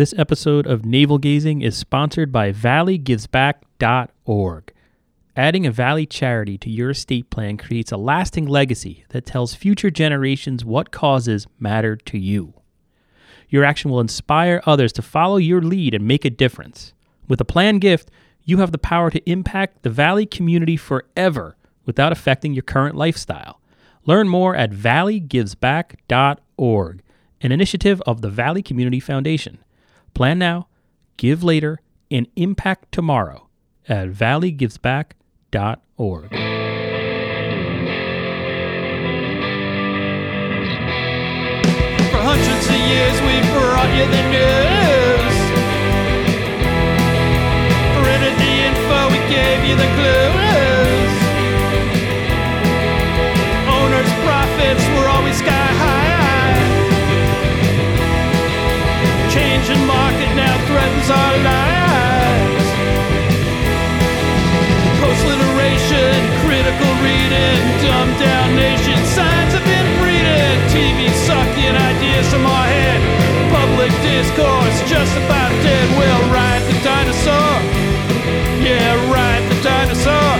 This episode of Navel Gazing is sponsored by ValleyGivesBack.org. Adding a Valley charity to your estate plan creates a lasting legacy that tells future generations what causes matter to you. Your action will inspire others to follow your lead and make a difference. With a planned gift, you have the power to impact the Valley community forever without affecting your current lifestyle. Learn more at valleygivesback.org, an initiative of the Valley Community Foundation. Plan now, give later, and impact tomorrow at valleygivesback.org. For hundreds of years we've brought you the news. Our lives. Post-literation, critical reading, dumbed down nation, signs have been breeding. TV sucking ideas from our head. Public discourse just about dead. We'll ride the dinosaur. Yeah, ride the dinosaur.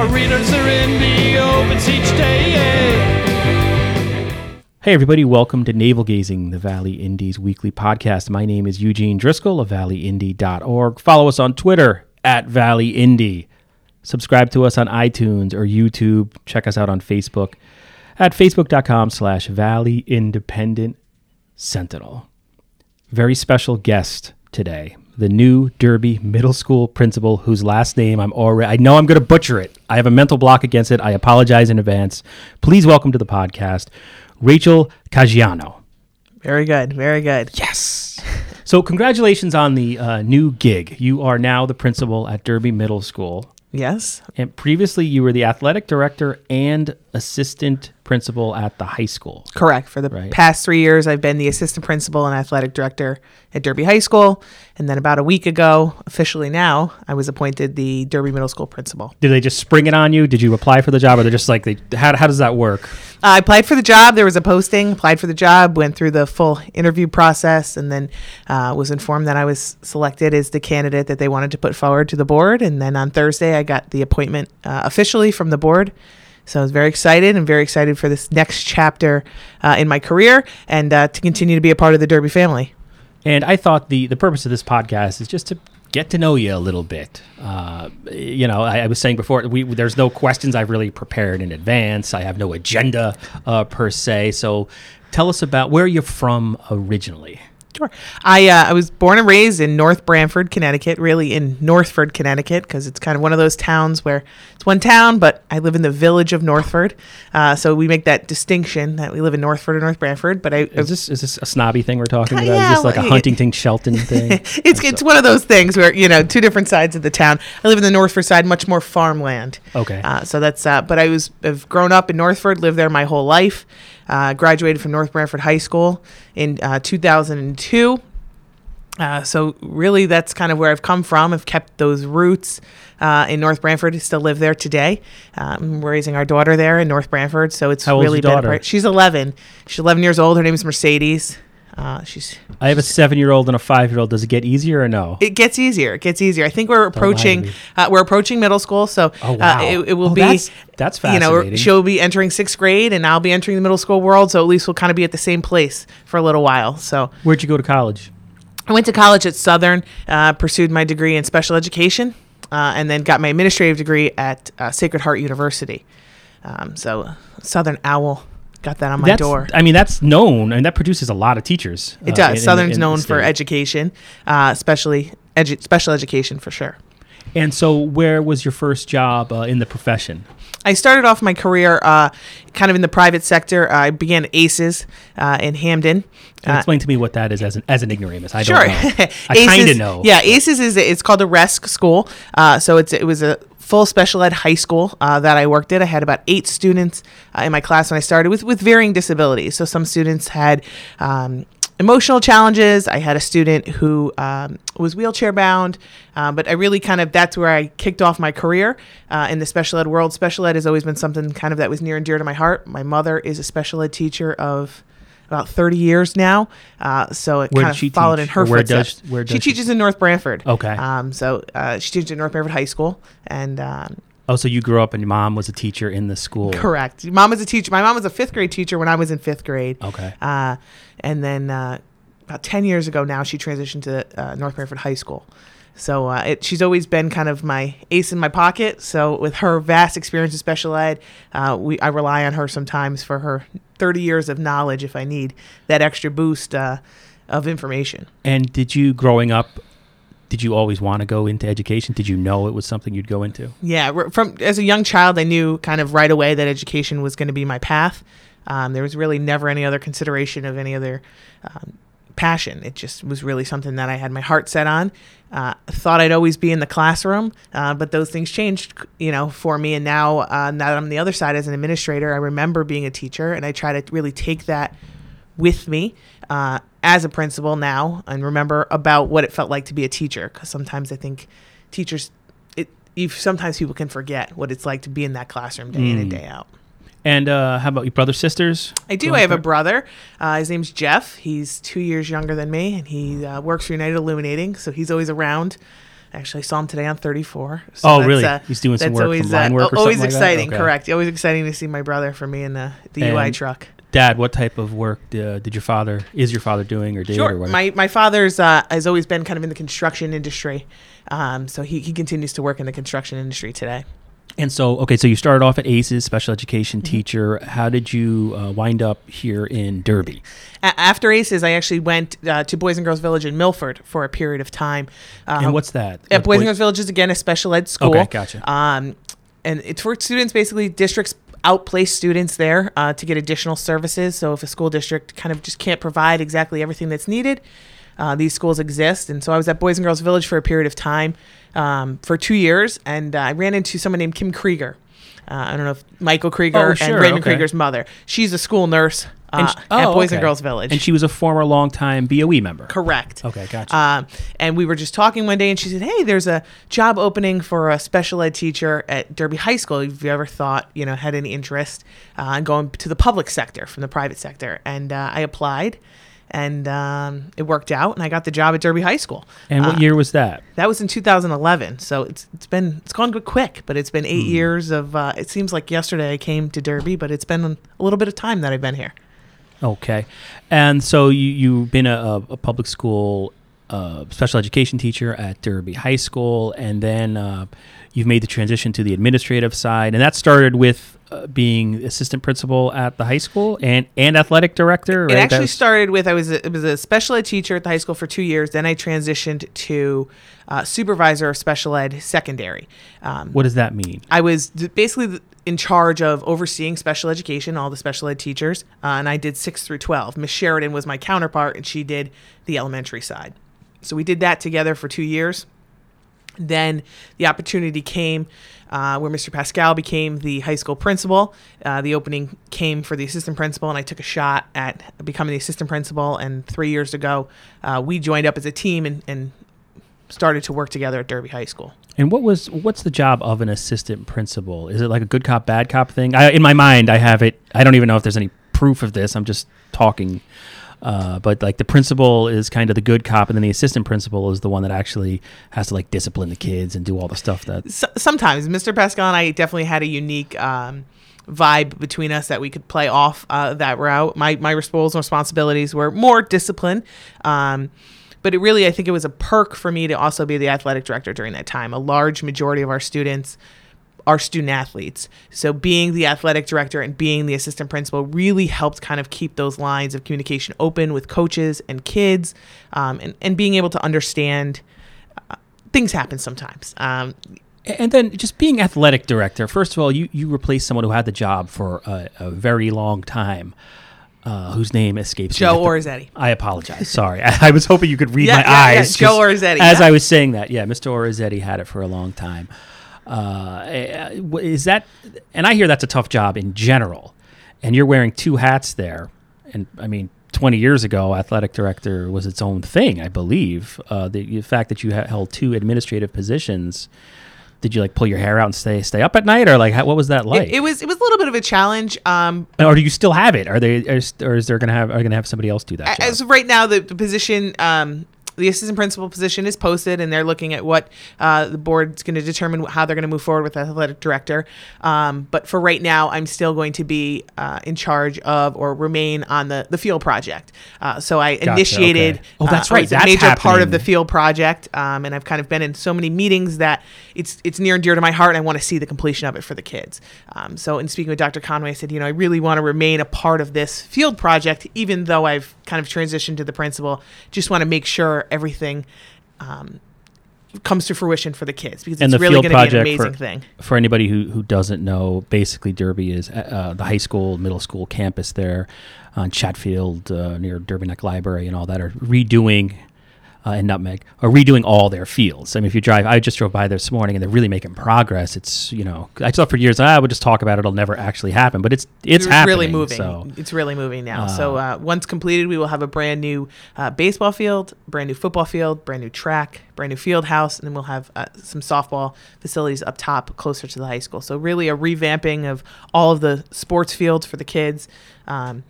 Our readers are in the opens each day. Hey, everybody, welcome to Navel Gazing, the Valley Indy's weekly podcast. My name is Eugene Driscoll of valleyindy.org. Follow us on Twitter at Valley Indy. Subscribe to us on iTunes or YouTube. Check us out on Facebook at facebook.com slash Valley Independent Sentinel. Very special guest today, the new Derby Middle School principal whose last name I'm already, I know I'm going to butcher it. I have a mental block against it. I apologize in advance. Please welcome to the podcast, Rachel Caggiano. Very good. Very good. Yes. So, congratulations on the uh, new gig. You are now the principal at Derby Middle School. Yes. And previously, you were the athletic director and assistant principal at the high school. Correct. For the Right. past three years, I've been the assistant principal and athletic director at Derby High School. And then about a week ago, officially now, I was appointed the Derby Middle School principal. Did they just spring it on you? Did you apply for the job, or they're just like, they, how, how does that work? I applied for the job. There was a posting, applied for the job, went through the full interview process, and then uh, was informed that I was selected as the candidate that they wanted to put forward to the board. And then on Thursday, I got the appointment uh, officially from the board. So I was very excited and very excited for this next chapter uh, in my career and uh, to continue to be a part of the Derby family. And I thought the the purpose of this podcast is just to get to know you a little bit. Uh, you know, I, I was saying before, we there's no questions I've really prepared in advance. I have no agenda uh, per se. So, tell us about where you're from originally. Sure. I uh, I was born and raised in North Branford, Connecticut, really in Northford, Connecticut, because it's kind of one of those towns where it's one town, but I live in the village of Northford. Uh, so we make that distinction that we live in Northford or North Branford. But I, Is this is this a snobby thing we're talking about? yeah, is this like a Huntington Shelton thing? it's it's one of those things where you know two different sides of the town. I live in the Northford side, much more farmland. Okay. Uh, so that's uh, but I was have grown up in Northford, lived there my whole life. Uh, graduated from North Branford High School in uh, 2002. Uh, so really, that's kind of where I've come from. I've kept those roots uh, in North Branford. Still live there today. Um, we're raising our daughter there in North Branford, so it's How really been. part- She's 11. She's 11 years old. Her name is Mercedes. Uh, she's I have a seven year old and a five year old. Does it get easier or no? it gets easier. It gets easier. I think we're approaching. Uh, we're approaching middle school, so Oh, wow. uh, it, it will Oh, be. that's- that's You know, she'll be entering sixth grade, and I'll be entering the middle school world. So at least we'll kind of be at the same place for a little while. So Where'd you go to college? I went to college at Southern, uh, pursued my degree in special education, uh, and then got my administrative degree at uh, Sacred Heart University. Um, so Southern Owl got that on my that's, door. I mean, that's known, and that produces a lot of teachers. It uh, does. in- in Southern's in the known for education, uh, especially edu- special education for sure. And so, where was your first job uh, in the profession? I started off my career uh, kind of in the private sector. I began ACES uh, in Hamden. Can Uh, explain to me what that is as an as an ignoramus. I Sure. don't know. I kind of know. Yeah, ACES is it's called a RESC school. Uh, so it's it was a full special ed high school uh, that I worked at. I had about eight students uh, in my class when I started with with varying disabilities. So some students had. Um, Emotional challenges. I had a student who um, was wheelchair bound, uh, but I really kind of that's where I kicked off my career uh, in the special ed world. Special ed has always been something kind of that was near and dear to my heart. My mother is a special ed teacher of about 30 years now. Uh, so it Where kind she of followed teach? in her where footsteps. does- where she does she- teaches in North Branford. Okay. Um, so uh, she teaches in North Branford High School, and um, Oh, so you grew up and your mom was a teacher in the school. correct. Mom was a teacher. My mom was a fifth grade teacher when I was in fifth grade. Okay. Uh, and then uh, about 10 years ago now, she transitioned to uh, North Branford High School. So uh, it, she's always been kind of my ace in my pocket. So with her vast experience in special ed, uh, we I rely on her sometimes for her 30 years of knowledge if I need that extra boost uh, of information. And did you growing up? Did you always want to go into education? Did you know it was something you'd go into? Yeah, from as a young child, I knew kind of right away that education was going to be my path. Um, there was really never any other consideration of any other um, passion. It just was really something that I had my heart set on. Uh, thought I'd always be in the classroom, uh, but those things changed, you know, for me. And now, uh, now that I'm on the other side as an administrator, I remember being a teacher, and I try to really take that with me uh, as a principal now and remember about what it felt like to be a teacher because sometimes i think teachers it you sometimes people can forget what it's like to be in that classroom day in Mm. and day out And uh, how about your brothers, sisters? i do i have a brother uh, his name's jeff he's two years younger than me and he uh, works for united illuminating so he's always around Actually, I saw him today on 34. So Oh, really? uh, He's doing some work always, line uh, work or always something like that? exciting, Okay. correct. Always exciting to see my brother for me in the, the UI truck. Dad, what type of work uh, did your father? Is your father doing or did or Sure. what? My my father's uh, has always been kind of in the construction industry, um, so he, he continues to work in the construction industry today. And so, okay, so you started off at ACES, special education Mm-hmm. teacher. How did you uh, wind up here in Derby? A- after ACES, I actually went uh, to Boys and Girls Village in Milford for a period of time. Uh, and what's that? at What Boys and Girls Village is again a special ed school. Okay, gotcha. Um, and it's for students basically districts outplace students there uh, to get additional services. So if a school district kind of just can't provide exactly everything that's needed, uh, these schools exist. And so I was at Boys and Girls Village for a period of time um, for two years, and uh, I ran into someone named Kim Krieger. Uh, I don't know if Michael Krieger Oh, and sure, Raymond okay. Krieger's mother. She's a school nurse uh, And sh- at oh, Boys okay. and Girls Village. And she was a former longtime BOE member. Correct. Okay, gotcha. Um, and we were just talking one day, and she said, "Hey, there's a job opening for a special ed teacher at Derby High School. Have you ever thought, you know, had any interest uh, in going to the public sector from the private sector?" And uh, I applied, and um, it worked out, and I got the job at Derby High School. and what uh, year was that? That was in 2011. So it's it's been it's gone good quick, but it's been eight Hmm. years of. Uh, it seems like yesterday I came to Derby, but it's been a little bit of time that I've been here. Okay, and so you you've been a, a public school uh, special education teacher at Derby High School, and then uh, you've made the transition to the administrative side, and that started with uh, being assistant principal at the high school and and athletic director. It actually That's- started with I was a, it was a special ed teacher at the high school for two years. Then I transitioned to uh, supervisor of special ed secondary. Um, What does that mean? I was basically in charge of overseeing special education, all the special ed teachers, uh, and I did six through twelve. Miss Sheridan was my counterpart, and she did the elementary side. So we did that together for two years. Then the opportunity came uh, where Mr. Pascal became the high school principal. Uh, the opening came for the assistant principal, and I took a shot at becoming the assistant principal. And three years ago, uh, we joined up as a team and, and started to work together at Derby High School. And what was what's the job of an assistant principal? Is it like a good cop bad cop thing? I, in my mind, I have it. I don't even know if there's any proof of this. I'm just talking. Uh, but like the principal is kind of the good cop, and then the assistant principal is the one that actually has to like discipline the kids and do all the stuff that. S- sometimes Mr. Pascal and I definitely had a unique um, vibe between us that we could play off uh, that route. My my roles and responsibilities were more discipline. Um, but it really, I think it was a perk for me to also be the athletic director during that time. A large majority of our students are student athletes. So being the athletic director and being the assistant principal really helped kind of keep those lines of communication open with coaches and kids um, and, and being able to understand uh, things happen sometimes. Um, And then just being athletic director. First of all, you you replaced someone who had the job for a, a very long time, uh, whose name escapes me. Joe at the- Orizzetti. I apologize. Sorry, I, I was hoping you could read Yeah, my yeah, yeah, eyes. Joe just Orizzetti, As yeah. I was saying that, yeah, Mr. Orizzetti had it for a long time. Uh, eh, is that? And I hear that's a tough job in general. And you're wearing two hats there. And I mean, 20 years ago, athletic director was its own thing, I believe. Uh, the, the fact that you ha- held two administrative positions. did you like pull your hair out and stay stay up at night, or like how, what was that like? It, it was it was a little bit of a challenge. Um, or do you still have it? Are they is, or is there gonna have are gonna have somebody else do that? job? as of right now, the, the position, um, the assistant principal position is posted, and they're looking at what uh, the board's going to determine how they're going to move forward with the athletic director. Um, but for right now, I'm still going to be uh, in charge of or remain on the the field project. Uh, so I Gotcha, initiated. okay. Oh, that's uh, right, was a that's major part of the field project, um, and I've kind of been in so many meetings that it's it's near and dear to my heart. And I want to see the completion of it for the kids. Um, so in speaking with Dr. Conway, I said, you know, I really want to remain a part of this field project, even though I've kind of transition to the principal. Just want to make sure everything. Um, comes to fruition for the kids because and it's really going to be an amazing for, thing. for anybody who, who doesn't know, basically Derby is uh, the high school, middle school campus there on Chatfield uh, near Derby Neck Library and all that are redoing. Uh, and Nutmeg are redoing all their fields. I mean, if you drive, I just drove by this morning, and they're really making progress. It's you know, I thought for years I would just talk about it; it'll never actually happen, but it's it's, happening. really moving. So It's really moving now. Uh, so uh, once completed, we will have a brand new uh, baseball field, brand new football field, brand new track, brand new field house, and then we'll have uh, some softball facilities up top, closer to the high school. So really a revamping of all of the sports fields for the kids. Um,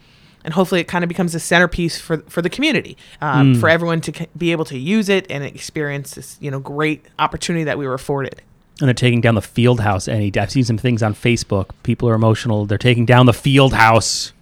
and hopefully, it kind of becomes a centerpiece for for the community, um, Mm. for everyone to c- be able to use it and experience this, you know, great opportunity that we were afforded. and they're taking down the field house. Any, I've seen some things on Facebook. People are emotional. They're taking down the field house.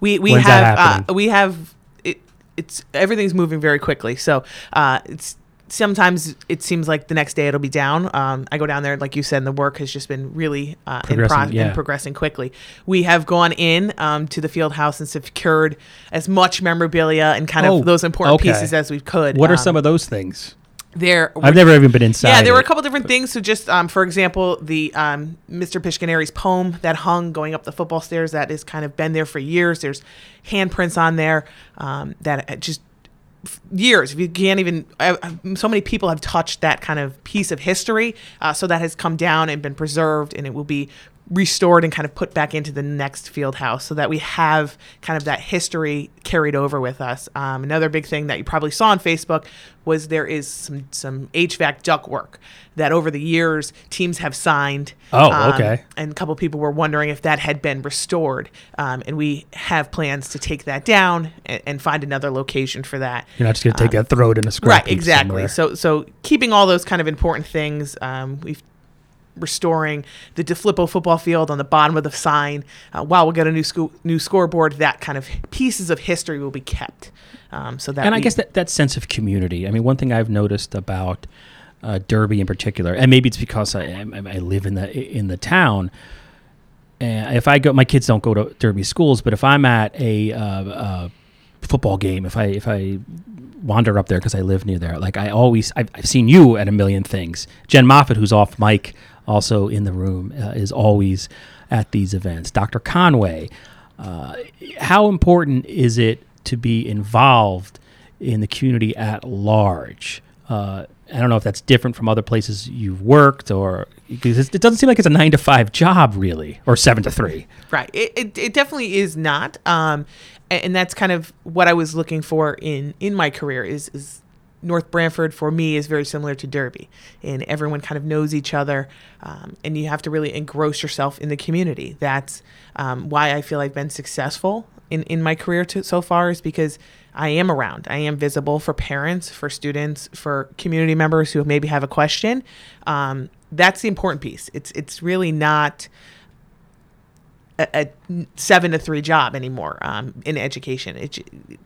We we When's have uh, we have it, it's everything's moving very quickly. So uh, it's sometimes it seems like the next day it'll be down. Um, I go down there, like you said, and the work has just been really uh, in Progressing, pro- yeah. and progressing quickly. We have gone in um, to the field house and secured as much memorabilia and kind Oh, of those important okay. pieces as we could. What are Um, some of those things? there? I've never even been inside. Yeah, there were a couple different things. So just um, for example, the um, Mr. Pishkaneri's poem that hung going up the football stairs that has kind of been there for years. There's handprints on there um, that uh, just years. You can't even, I, I- so many people have touched that kind of piece of history. Uh, so that has come down and been preserved, and it will be restored and kind of put back into the next field house so that we have kind of that history carried over with us. Um, another big thing that you probably saw on Facebook was there is some some HVAC duct work that over the years teams have signed. Oh, Um, okay. And a couple people were wondering if that had been restored, um, and we have plans to take that down and, and find another location for that. You're not just going to take that, throw it in a scrap Right, exactly. somewhere. So, so keeping all those kind of important things, um, we've restoring the DeFilippo football field on the bottom of the sign. Uh, while we'll get a new school, new scoreboard, that kind of pieces of history will be kept. Um, so that and I we- guess that, that sense of community. I mean, one thing I've noticed about uh, Derby in particular, and maybe it's because I, I, I live in the in the town. And if I go, my kids don't go to Derby schools, but if I'm at a uh, uh, football game, if I if I wander up there because I live near there, like I always, I've, I've seen you at a million things. Jen Moffat, who's off mic, also in the room, uh, is always at these events. Dr. Conway, uh, how important is it to be involved in the community at large? Uh, I don't know if that's different from other places you've worked, or it doesn't seem like it's a nine to five job, really, or seven to three. Right. It, it, it definitely is not. Um, a- and, that's kind of what I was looking for in, in my career is, is North Branford for me is very similar to Derby and everyone kind of knows each other. Um, and you have to really engross yourself in the community. That's um, why I feel I've been successful in, in my career to, so far is because I am around. I am visible for parents, for students, for community members who maybe have a question. Um, that's the important piece. It's, it's really not, a, seven to three job anymore um, in education. It,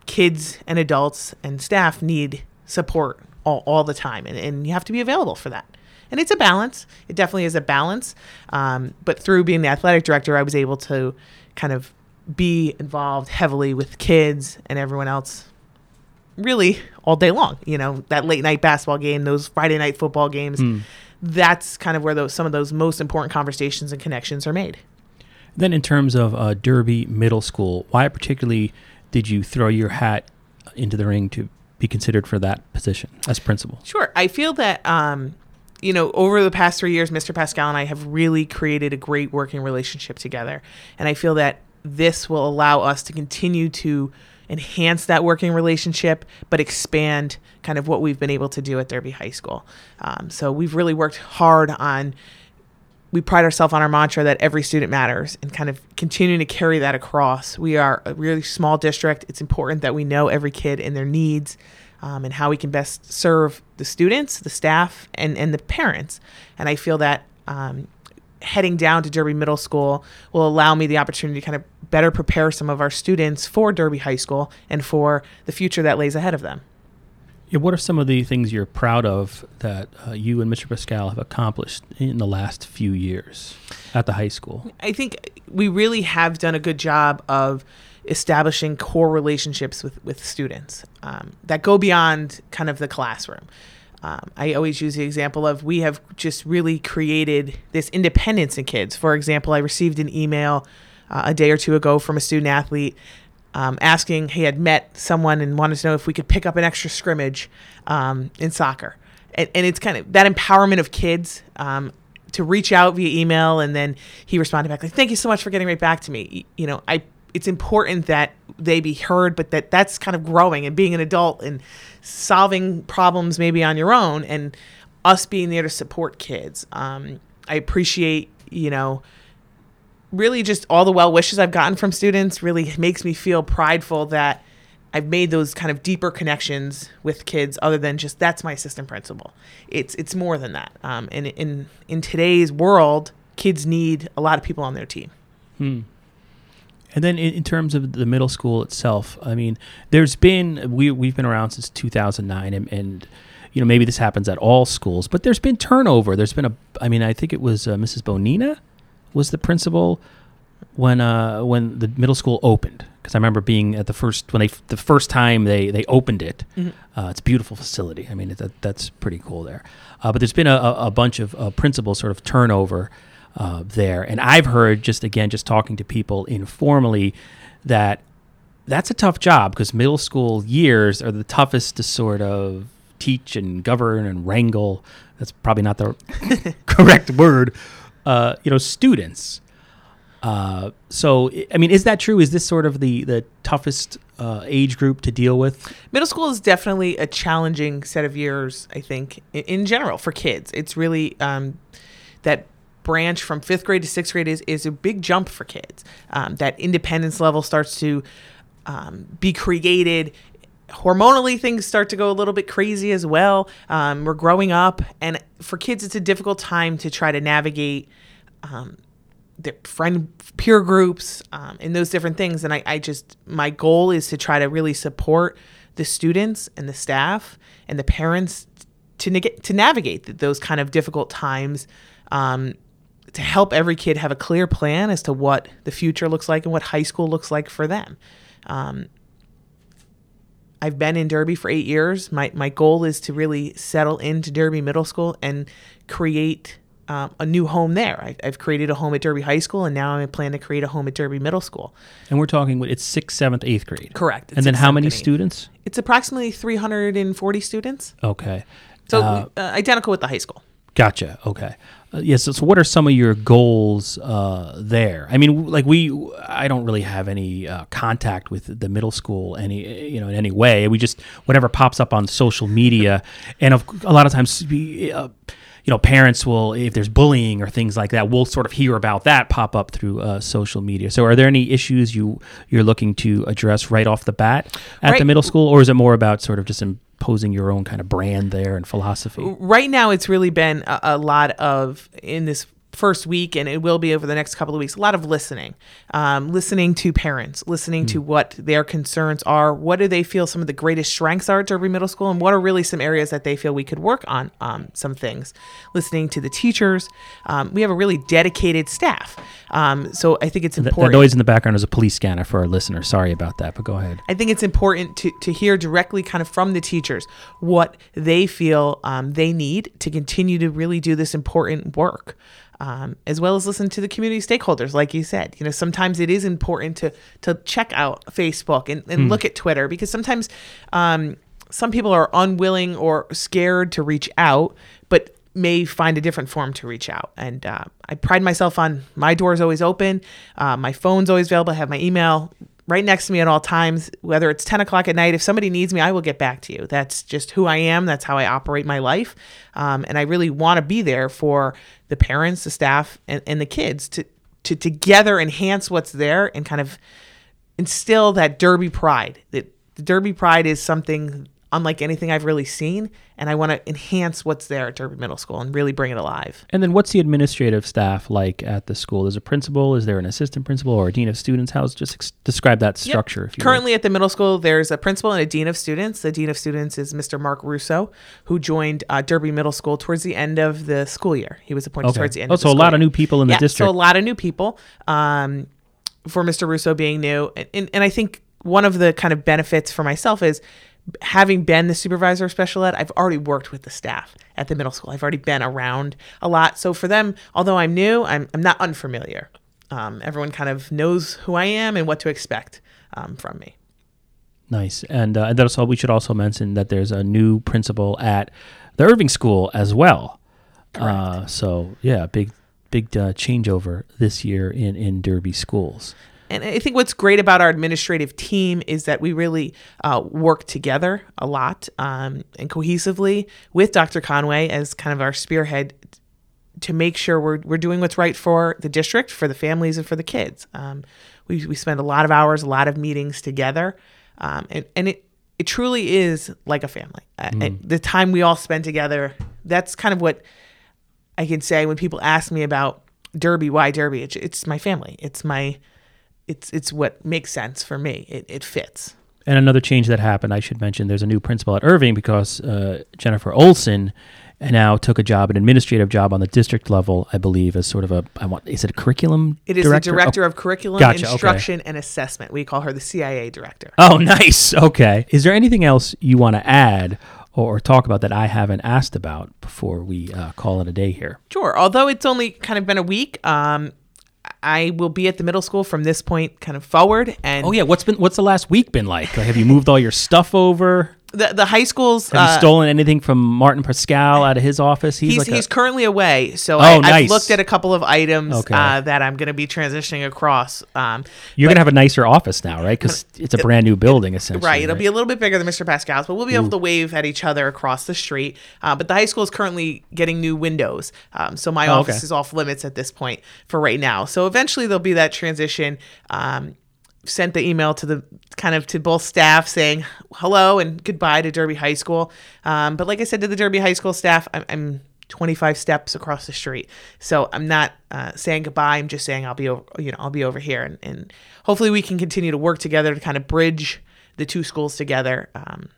kids and adults and staff need support all, all the time, and, and you have to be available for that. And it's a balance. It definitely is a balance. Um, but through being the athletic director, I was able to kind of be involved heavily with kids and everyone else really all day long. You know, that late night basketball game, those Friday night football games. That's kind of where those some of those most important conversations and connections are made. Then, in terms of uh, Derby Middle School, why particularly did you throw your hat into the ring to be considered for that position as principal? Sure. I feel that, um, you know, over the past three years, Mr. Pascal and I have really created a great working relationship together. And I feel that this will allow us to continue to enhance that working relationship, but expand kind of what we've been able to do at Derby High School. Um, so we've really worked hard on. We pride ourselves on our mantra that every student matters and kind of continuing to carry that across. We are a really small district. It's important that we know every kid and their needs um, and how we can best serve the students, the staff, and, and the parents. And I feel that um, heading down to Derby Middle School will allow me the opportunity to kind of better prepare some of our students for Derby High School and for the future that lays ahead of them. Yeah, what are some of the things you're proud of that uh, you and Mr. Pascal have accomplished in the last few years at the high school? I think we really have done a good job of establishing core relationships with, with students um, that go beyond kind of the classroom. Um, I always use the example of we have just really created this independence in kids. For example, I received an email uh, a day or two ago from a student athlete um, asking he had met someone and wanted to know if we could pick up an extra scrimmage um, in soccer. And, and, it's kind of that empowerment of kids um, to reach out via email. And then he responded back like, "Thank you so much for getting right back to me." You know, I it's important that they be heard, but that that's kind of growing and being an adult and solving problems maybe on your own, and us being there to support kids. Um, I appreciate you know really just all the well wishes I've gotten from students really makes me feel prideful that I've made those kind of deeper connections with kids other than just that's my assistant principal. It's it's more than that. Um, and in in today's world, kids need a lot of people on their team. Hmm. And then in, in, terms of the middle school itself, I mean, there's been we we've been around since 2009, and, and you know maybe this happens at all schools, but there's been turnover. There's been a, I mean, I think it was uh, Mrs. Bonina was the principal when uh, when the middle school opened because I remember being at the first when they the first time they they opened it. Mm-hmm. Uh, it's a beautiful facility. I mean, it, that, that's pretty cool there. Uh, but there's been a, a bunch of uh, principal sort of turnover uh, there, and I've heard just again just talking to people informally that that's a tough job because middle school years are the toughest to sort of teach and govern and wrangle. That's probably not the correct word uh, you know, students. Uh, so, I mean, is that true? Is this sort of the the toughest uh, age group to deal with? Middle school is definitely a challenging set of years. I think, in, in general, for kids, it's really um, that branch from fifth grade to sixth grade is is a big jump for kids. Um, that independence level starts to um, be created hormonally things start to go a little bit crazy as well. Um, we're growing up and for kids it's a difficult time to try to navigate um, their friend peer groups um, and those different things. And I, I just my goal is to try to really support the students and the staff and the parents to, neg- to navigate those kind of difficult times um, to help every kid have a clear plan as to what the future looks like and what high school looks like for them. Um, I've been in Derby for eight years. My, my goal is to really settle into Derby Middle School and create um, a new home there. I, have created a home at Derby High School, and now I plan to create a home at Derby Middle School. And we're talking, with it's sixth, seventh, eighth grade. Correct. and then how many students? It's approximately 340 students. Okay. So uh, uh, identical with the high school. Gotcha. Okay. Uh, yes. so, so, what are some of your goals uh, there? I mean, like we, I don't really have any uh, contact with the middle school any, you know, in any way. We just whatever pops up on social media, and of, a lot of times, we, uh, you know, parents will, if there's bullying or things like that, we'll sort of hear about that pop up through uh, social media. So, are there any issues you you're looking to address right off the bat at right. the middle school, or is it more about sort of just posing your own kind of brand there and philosophy? Right now, it's really been a, a lot of in this first week, and it will be over the next couple of weeks, a lot of listening, um, listening to parents, listening mm. to what their concerns are. What do they feel some of the greatest strengths are at Derby Middle School, and what are really some areas that they feel we could work on um, some things. Listening to the teachers. Um, we have a really dedicated staff. Um, so I think it's important. That noise in the background is a police scanner for our listeners. Sorry about that, but go ahead. I think it's important to, to hear directly kind of from the teachers what they feel um, they need to continue to really do this important work um, as well as listen to the community stakeholders, like you said. You know, sometimes it is important to to check out Facebook and, and mm. look at Twitter because sometimes um, some people are unwilling or scared to reach out, but may find a different form to reach out. And uh, I pride myself on my door is always open, uh, my phone's always available. I have my email right next to me at all times, whether it's 10 o'clock at night. If somebody needs me, I will get back to you. That's just who I am. That's how I operate my life. Um, and I really want to be there for the parents, the staff, and, and the kids to, to together enhance what's there and kind of instill that Derby pride. That the Derby pride is something unlike anything I've really seen, and I want to enhance what's there at Derby Middle School and really bring it alive. And then what's the administrative staff like at the school? There's a principal, is there an assistant principal or a dean of students? How's just ex- describe that Yep. structure if you Currently at the middle school, there's a principal and a dean of students. The dean of students is Mr. Mark Russo, who joined uh, Derby Middle School towards the end of the school year. He was appointed Okay. towards the end. Oh, of the so a lot of year. new people in the yeah, district. So a lot of new people. Um, for Mr. Russo being new, and, and, and I think one of the kind of benefits for myself is having been the supervisor of special ed, I've already worked with the staff at the middle school. I've already been around a lot. So for them, although I'm new, I'm, I'm not unfamiliar. Um, everyone kind of knows who I am and what to expect um, from me. Nice. And uh, that's all. We should also mention that there's a new principal at the Irving School as well. Uh, so yeah, big big uh, changeover this year in in Derby schools. And I think what's great about our administrative team is that we really uh, work together a lot um, and cohesively with Dr. Conway as kind of our spearhead to make sure we're, we're doing what's right for the district, for the families, and for the kids. Um, we, we spend a lot of hours, a lot of meetings together, um, and, and it, it truly is like a family. Uh, and the time we all spend together, that's kind of what I can say when people ask me about Derby, why Derby? It's, it's my family. It's my, it's it's what makes sense for me. It, it fits. And another change that happened, I should mention, there's a new principal at Irving because uh, Jennifer Olson now took a job, an administrative job on the district level, I believe, as sort of a, I want, is it a curriculum It is director? the director of curriculum, Gotcha, okay. instruction, and assessment. We call her the CIA director. Oh, nice. Okay. Is there anything else you want to add or, or talk about that I haven't asked about before we uh, call it a day here? Sure. Although it's only kind of been a week, um, I will be at the middle school from this point kind of forward. And Oh yeah, what's been what's the last week been like? Like, have you moved all your stuff over? The the high schools. Have you uh, stolen anything from Martin Pascal out of his office? He's, like a- he's currently away, so Oh, I, I've looked at a couple of items Okay. uh, that I'm going to be transitioning across. Um, you're gonna have a nicer office now, right? Because it's a brand new building, essentially. Right. It'll be a little bit bigger than Mr. Pascal's, but we'll be able to wave at each other across the street. Uh, but the high school is currently getting new windows. Um, so my Oh, office okay. is off limits at this point for right now. So eventually there'll be that transition. Um, sent the email to the kind of to both staff saying hello and goodbye to Derby High School. Um, but like I said to the Derby High School staff, I'm, I'm 25 steps across the street. So I'm not uh, saying goodbye. I'm just saying I'll be over, you know, I'll be over here and, and hopefully we can continue to work together to kind of bridge the two schools together um,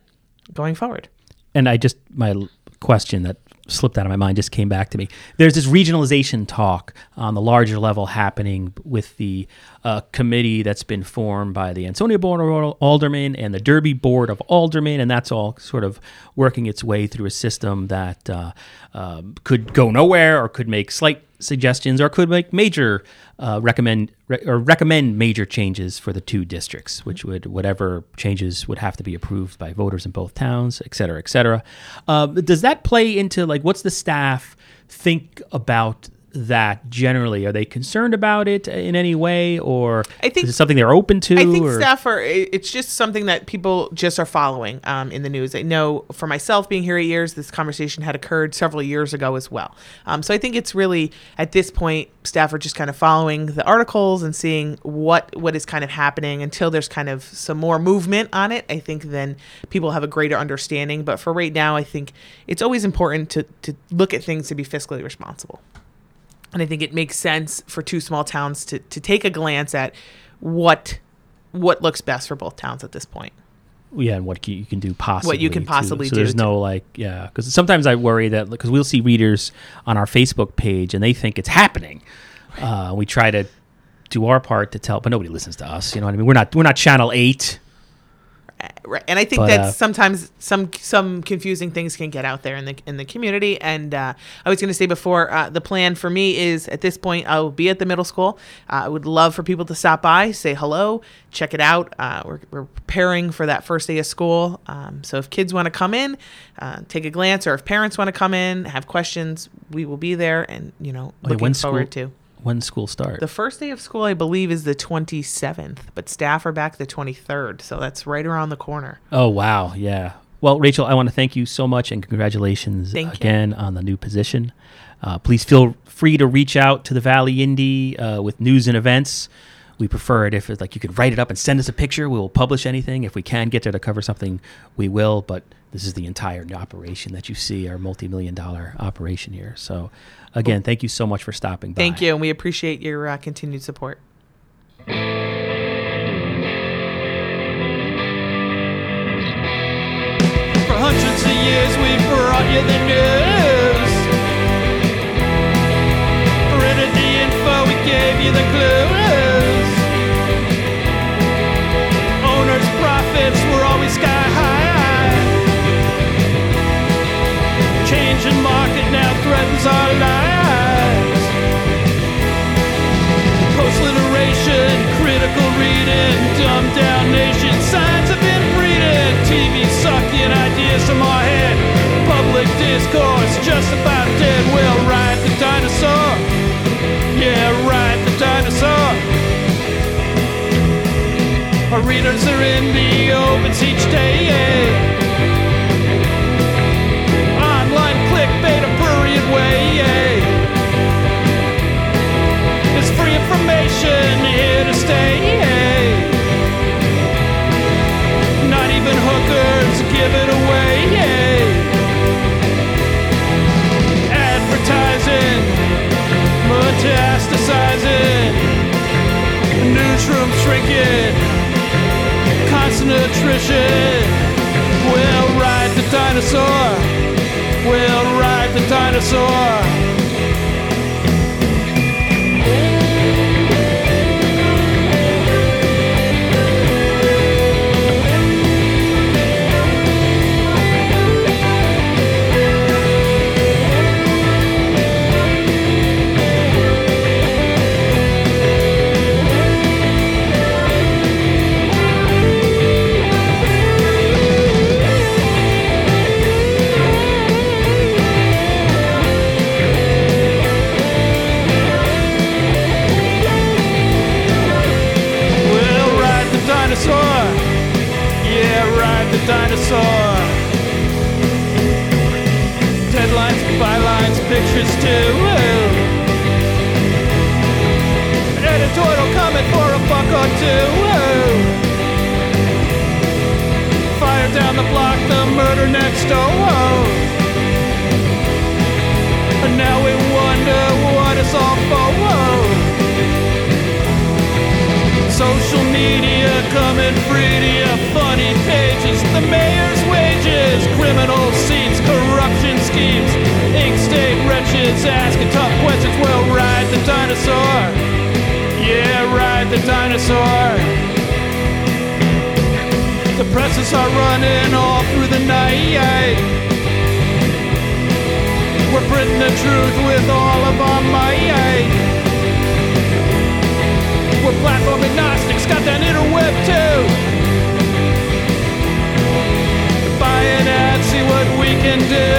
going forward. and I just my question that slipped out of my mind just came back to me. There's this regionalization talk on the larger level happening with the uh, committee that's been formed by the Ansonia Board of Aldermen and the Derby Board of Aldermen, and that's all sort of working its way through a system that uh, um, could go nowhere or could make slight suggestions or could make major uh, recommend re- or recommend major changes for the two districts, which would whatever changes would have to be approved by voters in both towns, et cetera, et cetera. Uh, does that play into like what's the staff think about that generally? Are they concerned about it in any way, or I think- is it something they're open to? I think or? staff are. It's just something that people just are following um, in the news. I know for myself, being here eight years, this conversation had occurred several years ago as well. Um, so I think it's really at this point, staff are just kind of following the articles and seeing what what is kind of happening until there's kind of some more movement on it. I think then people have a greater understanding. But for right now, I think it's always important to to look at things to be fiscally responsible. And I think it makes sense for two small towns to, to take a glance at what what looks best for both towns at this point. yeah, and what you can do possibly. What you can too. possibly so do there's to- no like, yeah, because sometimes I worry that because we'll see readers on our Facebook page and they think it's happening. Uh, we try to do our part to tell, but nobody listens to us. You know what I mean? We're not we're not Channel Eight. Right. And I think But, that uh, sometimes some some confusing things can get out there in the in the community. And uh, I was going to say before, uh, the plan for me is at this point I will be at the middle school. Uh, I would love for people to stop by, say hello, check it out. Uh, we're, we're preparing for that first day of school. Um, so if kids want to come in, uh, take a glance, or if parents want to come in, have questions, we will be there. And you know, Wait, looking forward school- to. When school start? The first day of school, I believe, is the 27th, but staff are back the 23rd, so that's right around the corner. oh wow, yeah. Well, Rachel, I want to thank you so much and congratulations Thank you. again on the new position. Uh, please feel free to reach out to the Valley Indy uh, with news and events. We prefer it if it's like you could write it up and send us a picture. We will publish anything. If we can get there to cover something, we will. But this is the entire operation that you see, our multi-million dollar operation here. So, again, thank you so much for stopping by. Thank you, and we appreciate your uh, continued support. For hundreds of years we've brought you the news. Printed the info, we gave you the clues. Profits were always sky high. Changing market now threatens our lives. Post literation, critical reading, dumbed down nation, signs been breeding. TV sucking ideas from our head. Public discourse just about dead. We'll ride the dinosaur. Yeah, ride the dinosaur. Our readers are in the opens each day. Online clickbait, a prurient way. It's free information here to stay. Not even hookers give it away. Advertising, metastasizing, newsroom shrinking, attrition. We'll ride the dinosaur. We'll ride the dinosaur. Social media coming free to you. Funny pages, the mayor's wages, criminal seats, corruption schemes, ink state wretches asking tough questions. We'll ride the dinosaur. Yeah, ride the dinosaur. The presses are running all through the night. We're printing the truth with all of our might. Platform agnostics, got that interweb too. Buy an ad, see what we can do.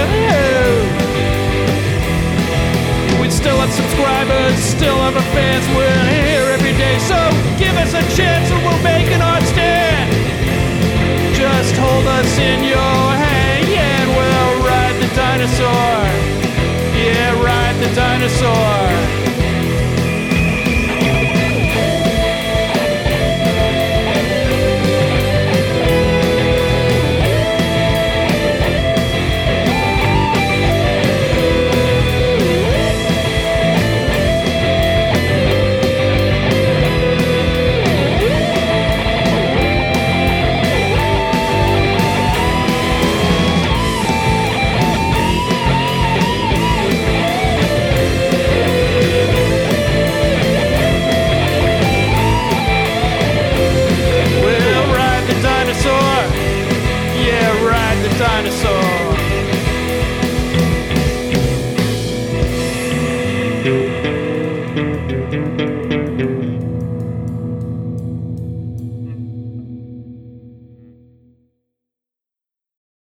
We still have subscribers, still have our fans. We're here every day, so give us a chance and we'll make an art stand. Just hold us in your hand, and we'll ride the dinosaur. Yeah, ride the dinosaur.